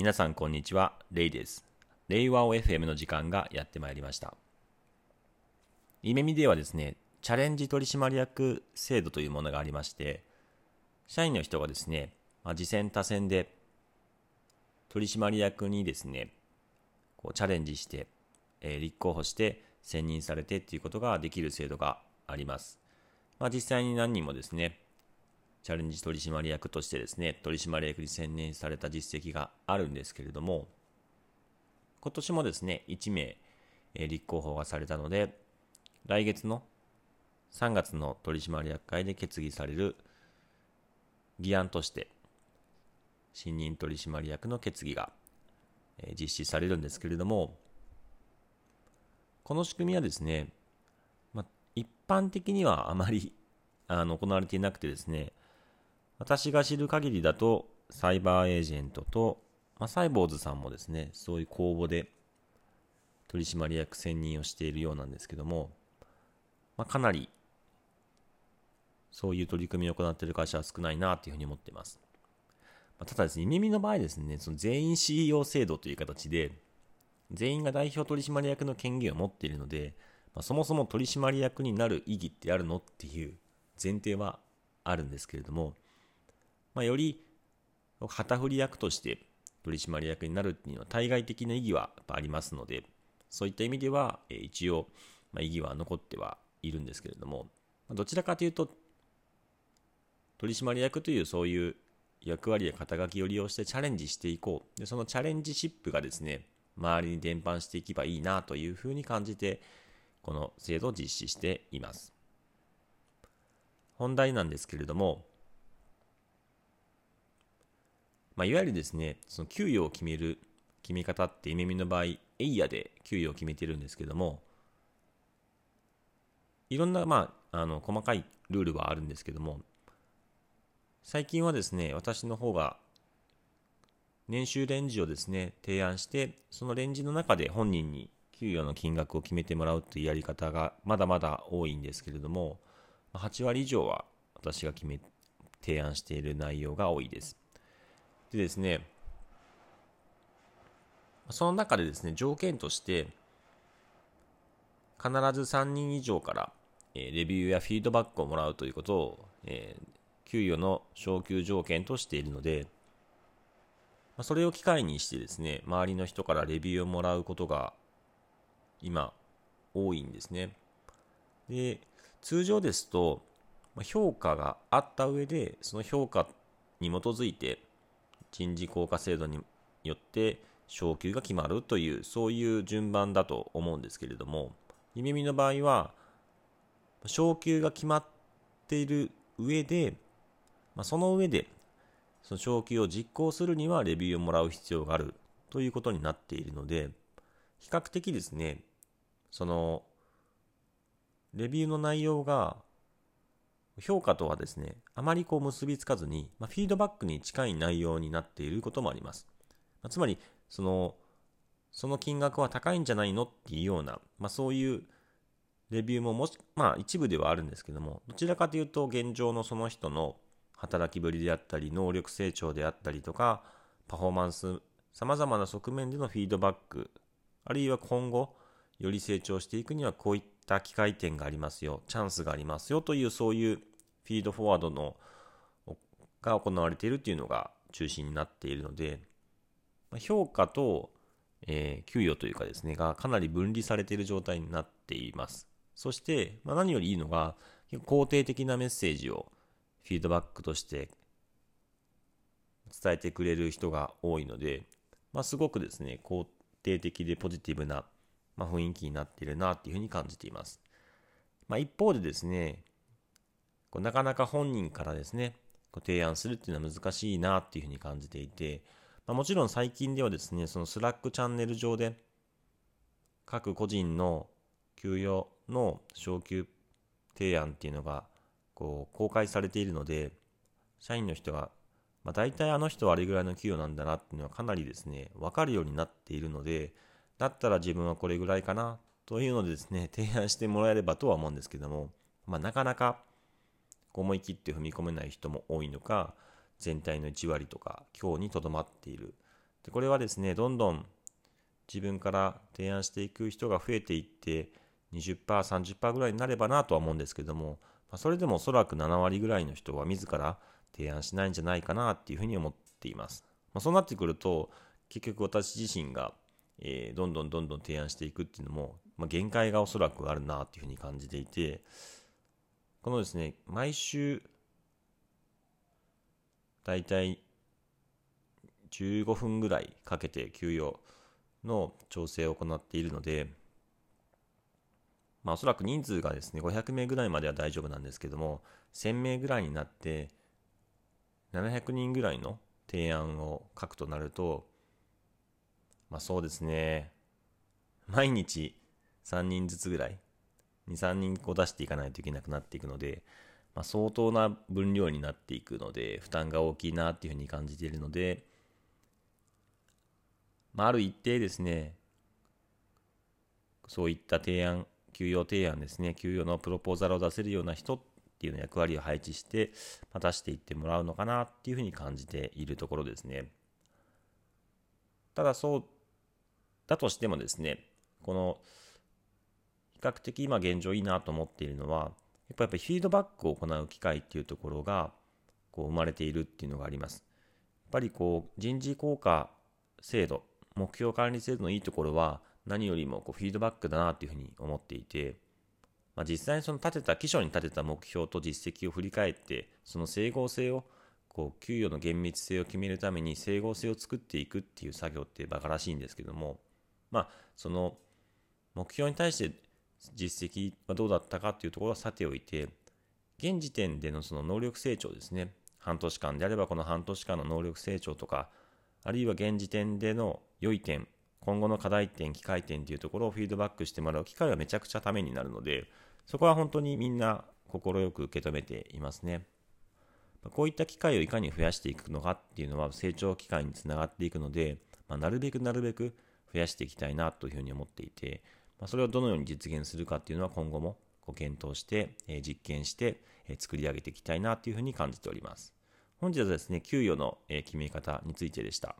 皆さんこんにちは、レイです。令和を FM の時間がやってまいりました。イメミではですね、チャレンジ取締役制度というものがありまして、社員の人がですね、まあ、次戦他戦で取締役にですね、こうチャレンジして、えー、立候補して選任されてっていうことができる制度があります。まあ、実際に何人もですね、チャレンジ取締役としてですね、取締役に選任された実績があるんですけれども、今年もですね、1名、えー、立候補がされたので、来月の3月の取締役会で決議される議案として、新任取締役の決議が、えー、実施されるんですけれども、この仕組みはですね、ま一般的にはあまりあの行われていなくてですね、私が知る限りだと、サイバーエージェントと、まあ、サイボーズさんもですね、そういう公募で取締役選任をしているようなんですけども、まあ、かなりそういう取り組みを行っている会社は少ないなというふうに思っています。まあ、ただですね、耳の場合ですね、その全員 CEO 制度という形で、全員が代表取締役の権限を持っているので、まあ、そもそも取締役になる意義ってあるのっていう前提はあるんですけれども、まあ、より旗振り役として取締役になるっていうのは対外的な意義はありますので、そういった意味では、え一応、まあ、意義は残ってはいるんですけれども、どちらかというと、取締役というそういう役割や肩書きを利用してチャレンジしていこう。で、そのチャレンジシップがですね、周りに伝播していけばいいなというふうに感じて、この制度を実施しています。本題なんですけれども、まあ、いわゆるですね、その給与を決める決め方って、イメミの場合、エイヤで給与を決めてるんですけども、いろんな、まあ、あの、細かいルールはあるんですけども、最近はですね、私の方が、年収レンジをですね、提案して、そのレンジの中で本人に給与の金額を決めてもらうというやり方がまだまだ多いんですけれども、8割以上は私が決め、提案している内容が多いです。でですね、その中でですね、条件として、必ず3人以上から、えレビューやフィードバックをもらうということを、え、給与の昇給条件としているので、まそれを機会にしてですね、周りの人からレビューをもらうことが今多いんですね。で、通常ですと、評価があった上で、その評価に基づいて、人事効果制度によって昇給が決まるという、そういう順番だと思うんですけれども、夢見の場合は、昇給が決まっている上で、まあ、その上で、その昇給を実行するにはレビューをもらう必要があるということになっているので、比較的ですね、その、レビューの内容が評価とはですね、あまりこう結びつかずに、まあ、フィードバックに近い内容になっていることもあります。まあ、つまり、その、その金額は高いんじゃないのっていうような、まあ、そういうレビューももし、まあ一部ではあるんですけども、どちらかというと現状のその人の働きぶりであったり、能力成長であったりとか、パフォーマンス、様々な側面でのフィードバック、あるいは今後、より成長していくにはこういった機会点がありますよ、チャンスがありますよというそういうフィードフォワードのが行われているというのが中心になっているので、評価と、えー、給与というかですね、がかなり分離されている状態になっています。そして、まあ、何よりいいのが、肯定的なメッセージをフィードバックとして伝えてくれる人が多いので、まあ、すごくですね、肯定的でポジティブな、まあ、雰囲気になっているなっていうふうに感じています。まあ、一方でですね、こうなかなか本人からですね、こう提案するっていうのは難しいなっていうふうに感じていて、まあ、もちろん最近ではですね、そのスラックチャンネル上で各個人の給与の昇給提案っていうのがこう公開されているので、社員の人が、まあ、大体あの人はあれぐらいの給与なんだなっていうのはかなりですね、わかるようになっているので、だったら自分はこれぐらいかなというのでですね、提案してもらえればとは思うんですけども、まあ、なかなか思い切って踏み込めない人も多いのか、全体の1割とか強にとどまっているでこれはですね、どんどん自分から提案していく人が増えていって、20%、30%ぐらいになればなとは思うんですけども、ま、それでもおそらく7割ぐらいの人は自ら提案しないんじゃないかなっていうふうに思っています。まあ、そうなってくると、結局私自身が、えー、どんどんどんどん提案していくっていうのも、まあ、限界がおそらくあるなっていうふうに感じていて、このですね、毎週、だいたい15分ぐらいかけて給与の調整を行っているので、まあおそらく人数がですね、500名ぐらいまでは大丈夫なんですけども、1000名ぐらいになって、700人ぐらいの提案を書くとなると、まあそうですね、毎日3人ずつぐらい、2、3人こう出していかないといけなくなっていくので、まあ、相当な分量になっていくので、負担が大きいなっていうふうに感じているので、まあ、ある一定ですね、そういった提案、給与提案ですね、給与のプロポーザルを出せるような人っていうの役割を配置して、まあ、出していってもらうのかなっていうふうに感じているところですね。ただそうだとしてもですね、この較的今現状いいなと思っているのは、やっぱりフィードバックを行う機会っていうところがこう生まれているっていうのがあります。やっぱりこう人事効果制度目標管理制度のいいところは何よりもこうフィードバックだなというふうに思っていて、まあ、実際にその立てた、基礎に立てた目標と実績を振り返って、その整合性を、こう、給与の厳密性を決めるために整合性を作っていくっていう作業ってバカらしいんですけども、まあ、その目標に対して実績はどうだったかっていうところはさておいて、現時点でのその能力成長ですね。半年間であればこの半年間の能力成長とか、あるいは現時点での良い点、今後の課題点、機会点というところをフィードバックしてもらう機会はめちゃくちゃためになるので、そこは本当にみんな快く受け止めていますね。こういった機会をいかに増やしていくのかっていうのは成長機会につながっていくので、まあ、なるべくなるべく増やしていきたいなというふうに思っていて、ま、それをどのように実現するかっていうのは今後もご検討して、え、実験して、え、作り上げていきたいなというふうに感じております。本日はですね、給与の、え、決め方についてでした。